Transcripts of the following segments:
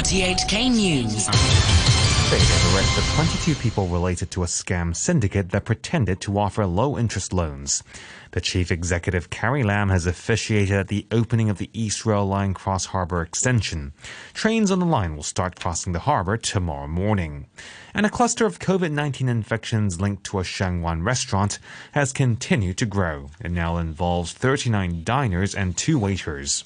RTHK News. They have arrested 22 people related to a scam syndicate that pretended to offer low interest loans. The chief executive, Carrie Lam, has officiated at the opening of the East Rail Line Cross Harbour extension. Trains on the line will start crossing the harbour tomorrow morning. And a cluster of COVID 19 infections linked to a Sheung Wan restaurant has continued to grow. It now involves 39 diners and two waiters.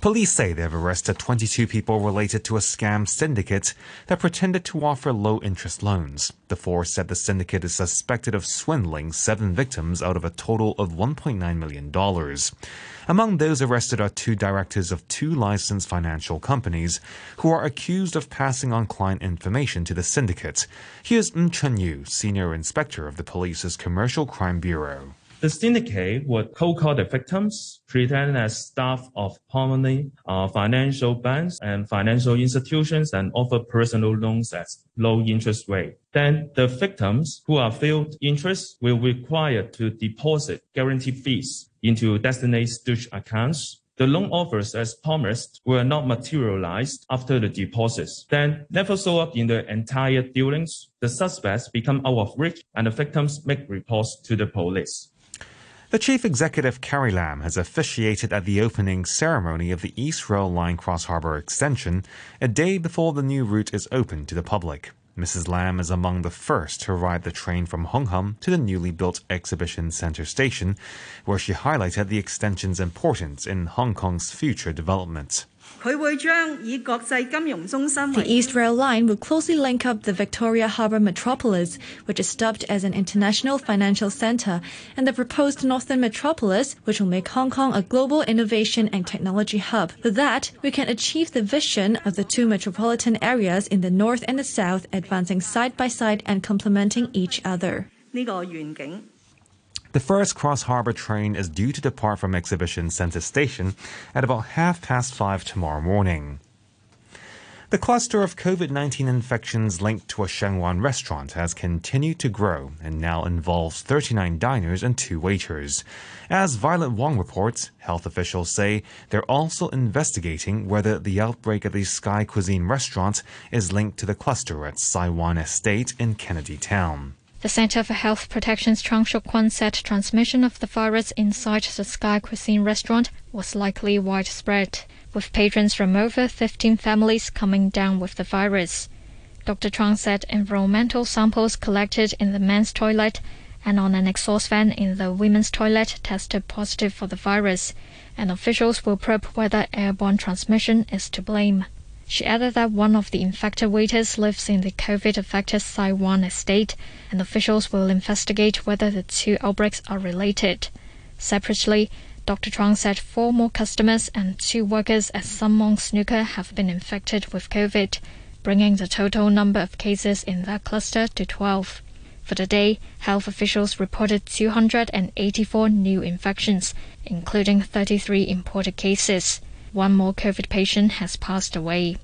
Police say they have arrested 22 people related to a scam syndicate that pretended to offer low interest loans. The force said the syndicate is suspected of swindling seven victims out of a total of $1.9 million. Among those arrested are two directors of two licensed financial companies who are accused of passing on client information to the syndicate. Here's Ng Chun Yu, Senior Inspector of the Police's Commercial Crime Bureau. The syndicate would cold call the victims, pretend as staff of prominent uh, financial banks and financial institutions and offer personal loans at low interest rate. Then the victims who are failed interest will require to deposit guarantee fees into designated stooge accounts the loan offers as promised were not materialized after the deposits, then never show up in the entire dealings. The suspects become out of reach and the victims make reports to the police. The chief executive, Carrie Lam, has officiated at the opening ceremony of the East Rail Line Cross Harbour extension a day before the new route is open to the public. Mrs. Lam is among the first to ride the train from Hong Kong to the newly built Exhibition Centre station, where she highlighted the extension's importance in Hong Kong's future development. The East Rail Line will closely link up the Victoria Harbour metropolis, which is dubbed as an international financial centre, and the proposed Northern Metropolis, which will make Hong Kong a global innovation and technology hub. With that, we can achieve the vision of the two metropolitan areas in the north and the south advancing side by side and complementing each other. The first cross harbour train is due to depart from Exhibition Centre Station at about half past five tomorrow morning. The cluster of COVID 19 infections linked to a Sheung Wan restaurant has continued to grow and now involves 39 diners and two waiters. As Violet Wong reports, health officials say they're also investigating whether the outbreak at the Sky Cuisine restaurant is linked to the cluster at Sai Wan Estate in Kennedy Town. The Center for Health Protection's Chuang Shuk-kwan said transmission of the virus inside the Sky Cuisine restaurant was likely widespread, with patrons from over 15 families coming down with the virus. Dr. Chuang said environmental samples collected in the men's toilet and on an exhaust fan in the women's toilet tested positive for the virus, and officials will probe whether airborne transmission is to blame. She added that one of the infected waiters lives in the COVID affected Sai Wan estate, and officials will investigate whether the two outbreaks are related. Separately, Dr. Chuang said four more customers and two workers at Sun Mong Snooker have been infected with COVID, bringing the total number of cases in that cluster to 12. For the day, health officials reported 284 new infections, including 33 imported cases. One more COVID patient has passed away.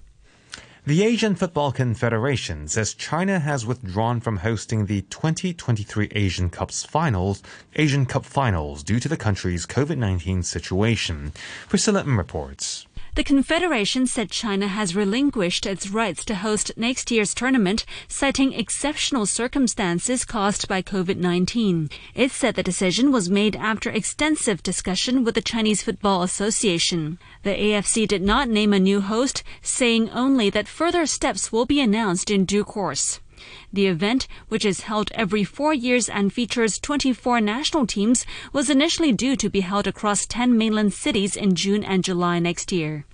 The Asian Football Confederation says China has withdrawn from hosting the 2023 Asian Cups finals, Asian Cup finals due to the country's COVID-19 situation. Priscilla M reports. The Confederation said China has relinquished its rights to host next year's tournament, citing exceptional circumstances caused by COVID 19. It said the decision was made after extensive discussion with the Chinese Football Association. The AFC did not name a new host, saying only that further steps will be announced in due course. The event, which is held every four years and features 24 national teams, was initially due to be held across 10 mainland cities in June and July next year.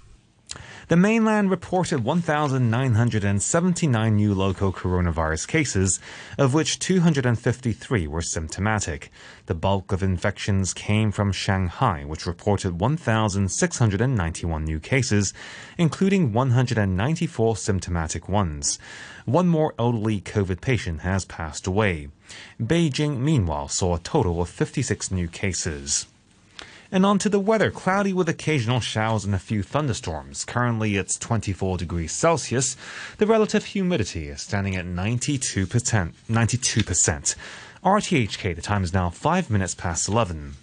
The mainland reported 1,979 new local coronavirus cases, of which 253 were symptomatic. The bulk of infections came from Shanghai, which reported 1,691 new cases, including 194 symptomatic ones. One more elderly COVID patient has passed away. Beijing, meanwhile, saw a total of 56 new cases. And on to the weather. Cloudy with occasional showers and a few thunderstorms. Currently it's 24 degrees Celsius. The relative humidity is standing at 92%. 92%. RTHK, the time is now 5 minutes past 11.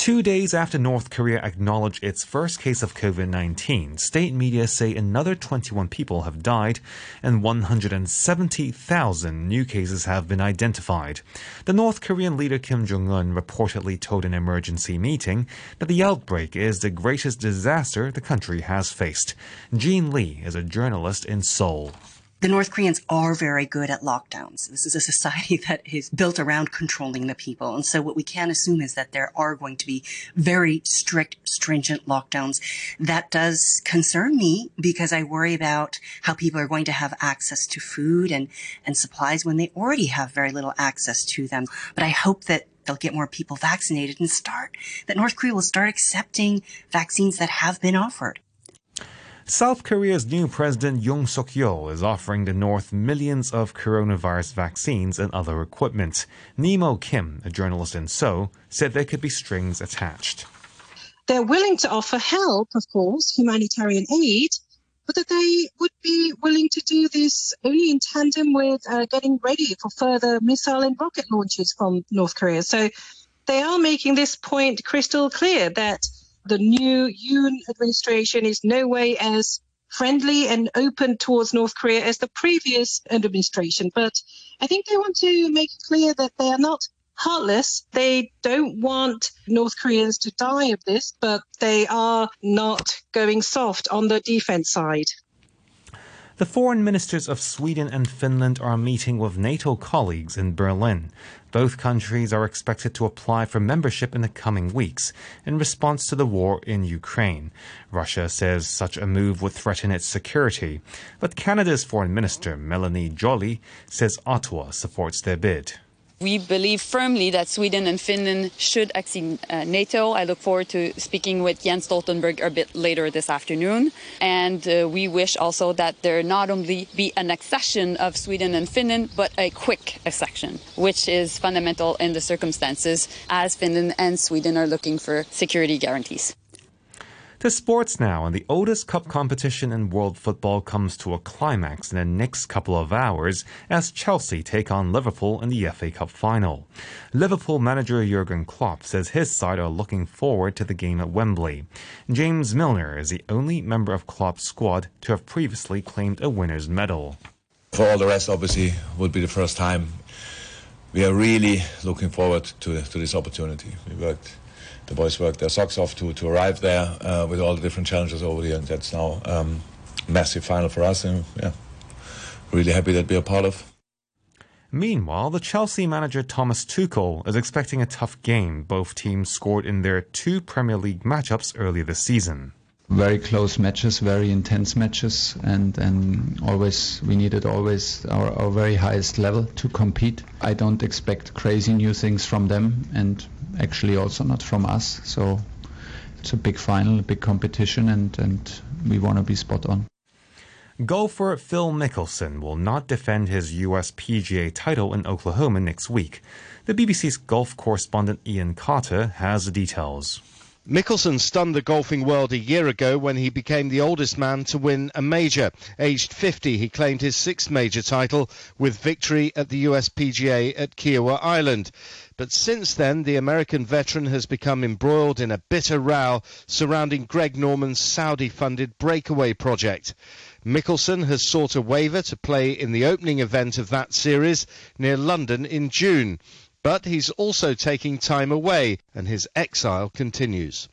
Two days after North Korea acknowledged its first case of COVID 19, state media say another 21 people have died and 170,000 new cases have been identified. The North Korean leader Kim Jong un reportedly told an emergency meeting that the outbreak is the greatest disaster the country has faced. Jean Lee is a journalist in Seoul the North Koreans are very good at lockdowns. This is a society that is built around controlling the people. And so what we can assume is that there are going to be very strict, stringent lockdowns. That does concern me because I worry about how people are going to have access to food and, and supplies when they already have very little access to them. But I hope that they'll get more people vaccinated and start, that North Korea will start accepting vaccines that have been offered. South Korea's new president Yoon Suk Yeol is offering the North millions of coronavirus vaccines and other equipment. Nemo Kim, a journalist in Seoul, said there could be strings attached. They're willing to offer help, of course, humanitarian aid, but that they would be willing to do this only in tandem with uh, getting ready for further missile and rocket launches from North Korea. So they are making this point crystal clear that the new Yoon administration is no way as friendly and open towards North Korea as the previous administration. But I think they want to make clear that they are not heartless. They don't want North Koreans to die of this, but they are not going soft on the defense side. The foreign ministers of Sweden and Finland are meeting with NATO colleagues in Berlin. Both countries are expected to apply for membership in the coming weeks in response to the war in Ukraine. Russia says such a move would threaten its security, but Canada's Foreign Minister Melanie Joly says Ottawa supports their bid. We believe firmly that Sweden and Finland should exit uh, NATO. I look forward to speaking with Jens Stoltenberg a bit later this afternoon. And uh, we wish also that there not only be an accession of Sweden and Finland, but a quick accession, which is fundamental in the circumstances as Finland and Sweden are looking for security guarantees. To sports now, and the oldest cup competition in world football comes to a climax in the next couple of hours as Chelsea take on Liverpool in the FA Cup final. Liverpool manager Jurgen Klopp says his side are looking forward to the game at Wembley. James Milner is the only member of Klopp's squad to have previously claimed a winner's medal. For all the rest, obviously, would be the first time. We are really looking forward to, to this opportunity. We worked the boys worked their socks off to, to arrive there uh, with all the different challenges over here. And that's now um, massive final for us. And yeah, really happy that we're part of. Meanwhile, the Chelsea manager Thomas Tuchel is expecting a tough game. Both teams scored in their two Premier League matchups earlier this season very close matches, very intense matches, and and always we needed always our, our very highest level to compete. I don't expect crazy new things from them, and actually also not from us. So it's a big final, a big competition, and and we want to be spot on. Golfer Phil Mickelson will not defend his U.S. PGA title in Oklahoma next week. The BBC's golf correspondent Ian Carter has the details. Mickelson stunned the golfing world a year ago when he became the oldest man to win a major. Aged 50, he claimed his sixth major title with victory at the US PGA at Kiawah Island. But since then, the American veteran has become embroiled in a bitter row surrounding Greg Norman's Saudi funded breakaway project. Mickelson has sought a waiver to play in the opening event of that series near London in June. But he's also taking time away, and his exile continues.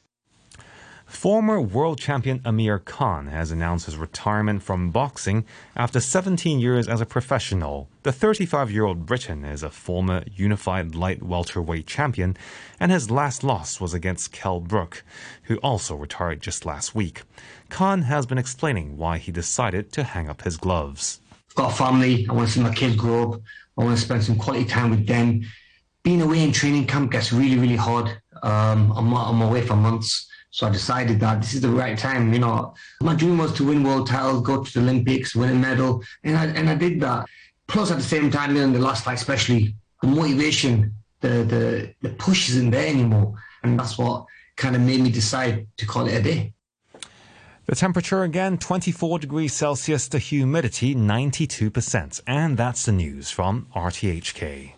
Former world champion Amir Khan has announced his retirement from boxing after 17 years as a professional. The 35 year old Briton is a former unified light welterweight champion, and his last loss was against Kell Brook, who also retired just last week. Khan has been explaining why he decided to hang up his gloves. I've got a family, I want to see my kids grow up, I want to spend some quality time with them being away in training camp gets really, really hard. Um, I'm, I'm away for months. So I decided that this is the right time. You know, my dream was to win world titles, go to the Olympics, win a medal, and I and I did that. Plus, at the same time, in the last fight, especially the motivation, the the the push isn't there anymore, and that's what kind of made me decide to call it a day. The temperature again 24 degrees Celsius, the humidity 92%. And that's the news from RTHK.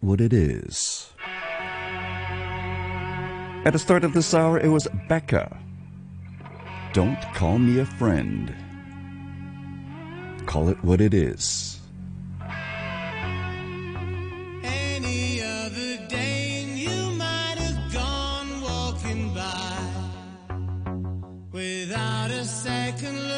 What it is. At the start of this hour, it was Becca. Don't call me a friend. Call it what it is. without a second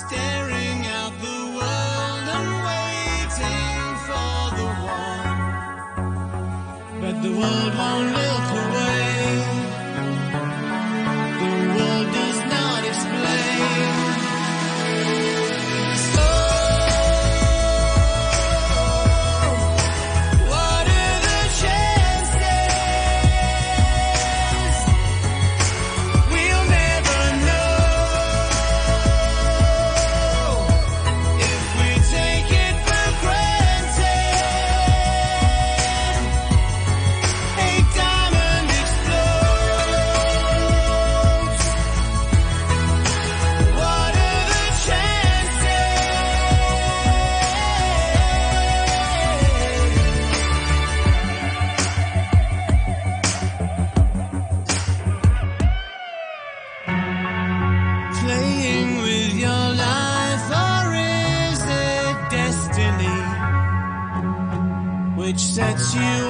Staring out the world and waiting for the one. But the world won't look away.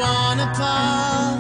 Which sets